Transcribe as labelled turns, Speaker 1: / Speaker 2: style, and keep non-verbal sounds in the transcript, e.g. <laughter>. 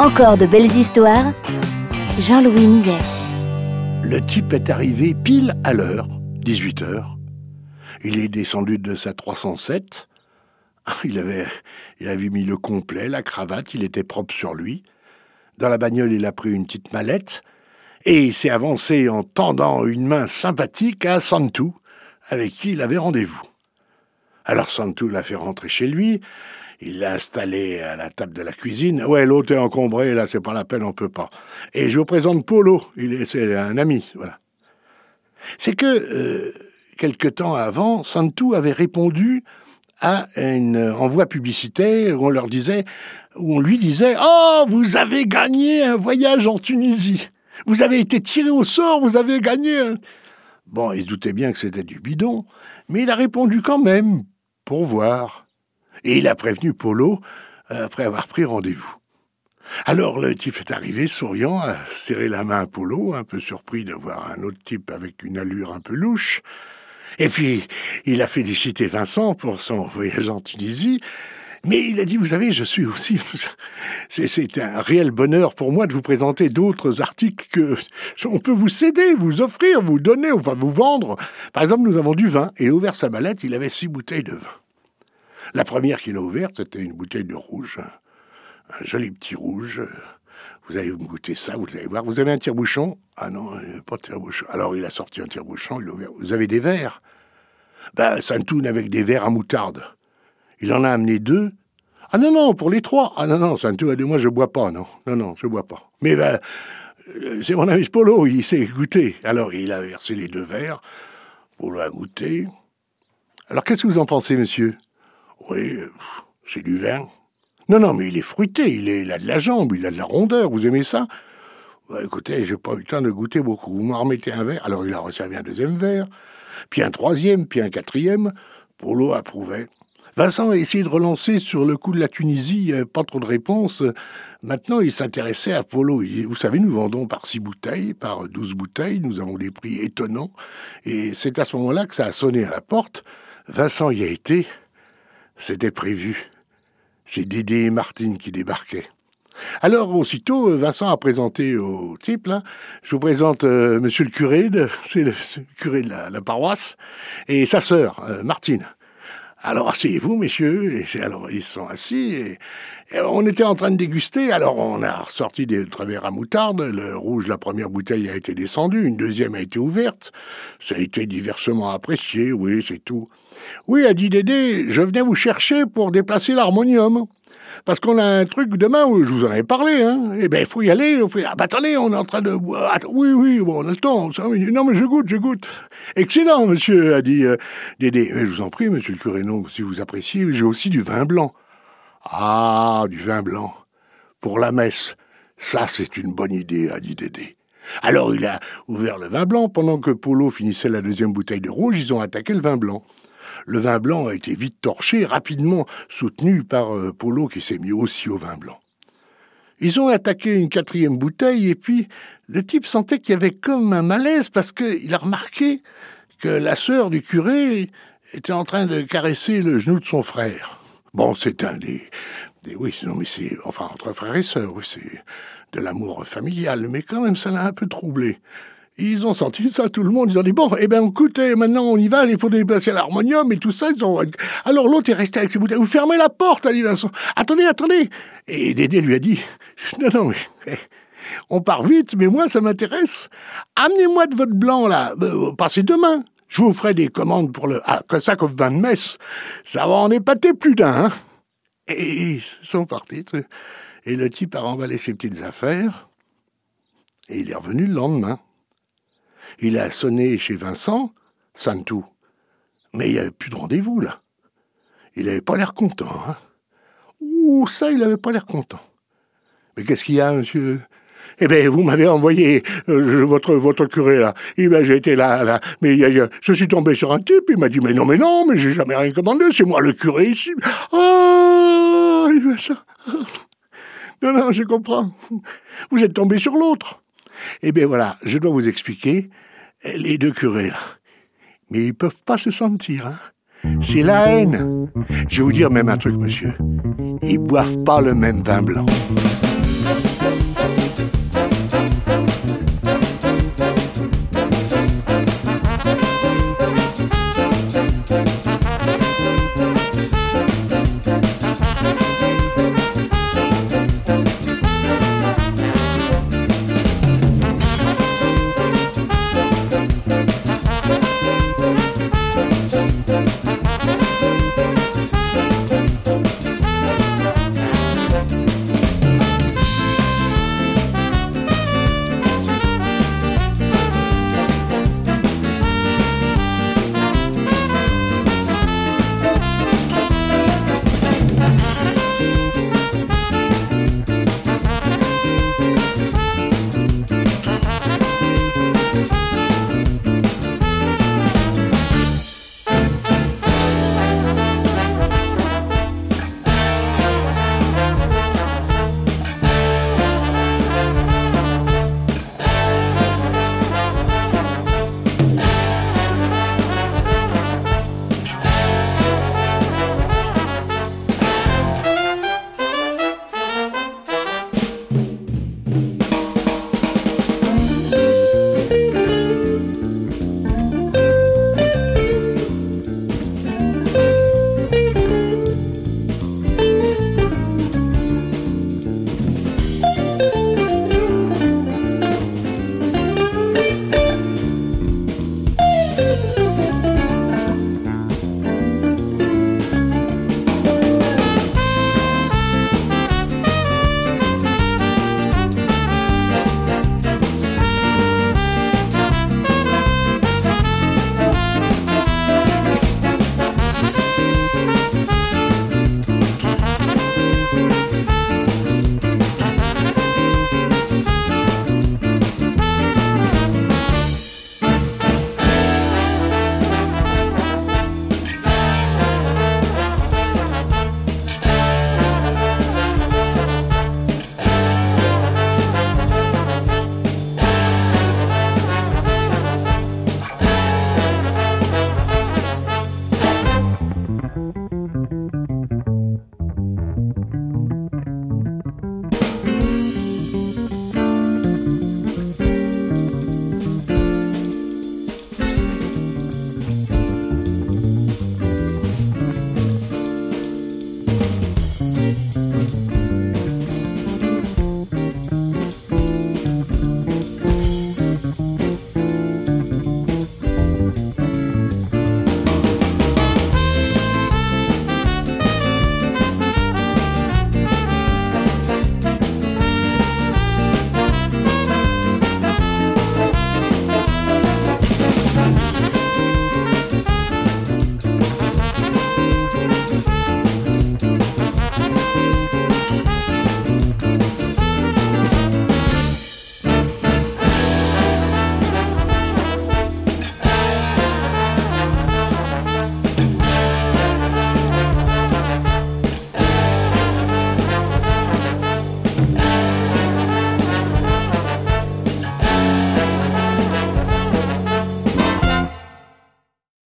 Speaker 1: Encore de belles histoires. Jean-Louis Millet.
Speaker 2: Le type est arrivé pile à l'heure, 18 heures. Il est descendu de sa 307. <laughs> Il avait, il avait mis le complet, la cravate, il était propre sur lui. Dans la bagnole, il a pris une petite mallette et il s'est avancé en tendant une main sympathique à Santou, avec qui il avait rendez-vous. Alors Santou l'a fait rentrer chez lui, il l'a installé à la table de la cuisine. Ouais, l'autre est encombré, là, c'est pas la peine, on peut pas. Et je vous présente Polo, c'est un ami, voilà. C'est que, euh, quelque temps avant, Santou avait répondu à une envoi publicitaire où on leur disait, où on lui disait, oh, vous avez gagné un voyage en Tunisie. Vous avez été tiré au sort, vous avez gagné. Un... Bon, il se doutait bien que c'était du bidon, mais il a répondu quand même, pour voir. Et il a prévenu Polo euh, après avoir pris rendez-vous. Alors le type est arrivé, souriant, a serré la main à Polo, un peu surpris de voir un autre type avec une allure un peu louche. Et puis, il a félicité Vincent pour son voyage en Tunisie, mais il a dit, vous savez, je suis aussi... <laughs> C'est un réel bonheur pour moi de vous présenter d'autres articles que on peut vous céder, vous offrir, vous donner, enfin vous vendre. Par exemple, nous avons du vin. Il a ouvert sa mallette, il avait six bouteilles de vin. La première qu'il a ouverte, c'était une bouteille de rouge, un, joli petit rouge. Vous allez me goûter ça, vous allez voir. Vous avez un tire-bouchon? Ah non, pas de tire-bouchon. Alors il a sorti un tire-bouchon, il a ouvert. Vous avez des verres? Ben, Santoun avec des verres à moutarde. Il en a amené deux. Ah non, non, pour les trois. Ah non, non, Santoun a dit, moi je bois pas, non. Non, non, je bois pas. Mais ben, euh, c'est mon ami Polo, il sait goûter. Alors il a versé les deux verres. Polo a goûté. Alors qu'est-ce que vous en pensez, monsieur? Oui, c'est du vin. Non, non, mais il est fruité, il, a de la jambe, il a de la rondeur, vous aimez ça? Bah, Écoutez, j'ai pas eu le temps de goûter beaucoup. Vous m'en remettez un verre Alors il a resservi un deuxième verre, puis un troisième, puis un quatrième. Polo approuvait. Vincent a essayé de relancer sur le coup de la Tunisie, pas trop de réponses. Maintenant, il s'intéressait à Polo. Vous savez, nous vendons par six bouteilles, par douze bouteilles, nous avons des prix étonnants. Et c'est à ce moment-là que ça a sonné à la porte. Vincent y a été. C'était prévu. C'est Dédé et Martine qui débarquaient. Alors, aussitôt, Vincent a présenté au type, je vous présente euh, monsieur le curé, <laughs> c'est le, curé de la, paroisse, et sa sœur, euh, Martine. Alors, asseyez-vous, messieurs, et alors, ils sont assis, on était en train de déguster, alors on a ressorti des travers à moutarde, le rouge, la première bouteille a été descendue, une deuxième a été ouverte, ça a été diversement apprécié, oui, c'est tout. Oui, a dit Dédé, je venais vous chercher pour déplacer l'harmonium. Parce qu'on a un truc demain, où je vous en avais parlé, hein. Eh ben, il faut y aller. On ah, bah, attendez, on est en train de. Oui, oui, bon, on a le. Non, mais je goûte, je goûte. Excellent, monsieur, a dit euh, Dédé. Mais je vous en prie, monsieur le curé, non, si vous appréciez, j'ai aussi du vin blanc. Ah, du vin blanc. Pour la messe. Ça, c'est une bonne idée, a dit Dédé. Alors il a ouvert le vin blanc. Pendant que Polo finissait la deuxième bouteille de rouge, ils ont attaqué le vin blanc. Le vin blanc a été vite torché, rapidement soutenu par euh, Polo qui s'est mis aussi au vin blanc. Ils ont attaqué une quatrième bouteille et puis le type sentait qu'il y avait comme un malaise parce qu'il a remarqué que la sœur du curé était en train de caresser le genou de son frère. Bon, c'est un des, oui, non, mais c'est enfin entre frères et sœurs, c'est de l'amour familial, mais quand même ça l'a un peu troublé. Ils ont senti ça, tout le monde. Ils ont dit Bon, eh bien, écoutez, maintenant on y va, il faut déplacer l'harmonium et tout ça. Ils ont... Alors l'autre est resté avec ses bouteilles. Vous fermez la porte, a dit Vincent. Attendez, attendez. Et Dédé lui a dit <laughs> Non, non, mais. Eh, on part vite, mais moi, ça m'intéresse. Amenez-moi de votre blanc, là. Euh, passez demain. Je vous ferai des commandes pour le. Ah, ça comme vin de messe. Ça va en épater plus d'un, hein. Et ils sont partis. Et le type a remballé ses petites affaires. Et il est revenu le lendemain. Il a sonné chez Vincent, Santou. Mais il n'y avait plus de rendez-vous, là. Il n'avait pas l'air content, hein. Ouh, ça, il n'avait pas l'air content. Mais qu'est-ce qu'il y a, monsieur? Eh bien, vous m'avez envoyé euh, votre curé là. Eh bien, j'ai été là, là. Mais je suis tombé sur un type. Il m'a dit mais non, mais non, mais j'ai jamais rien commandé. C'est moi le curé ici. Ah, il ça. <laughs> Non, non, je comprends. Vous êtes tombé sur l'autre. Eh bien voilà, je dois vous expliquer les deux curés là. Mais ils peuvent pas se sentir, hein. C'est la haine. Je vais vous dire même un truc, monsieur. Ils boivent pas le même vin blanc.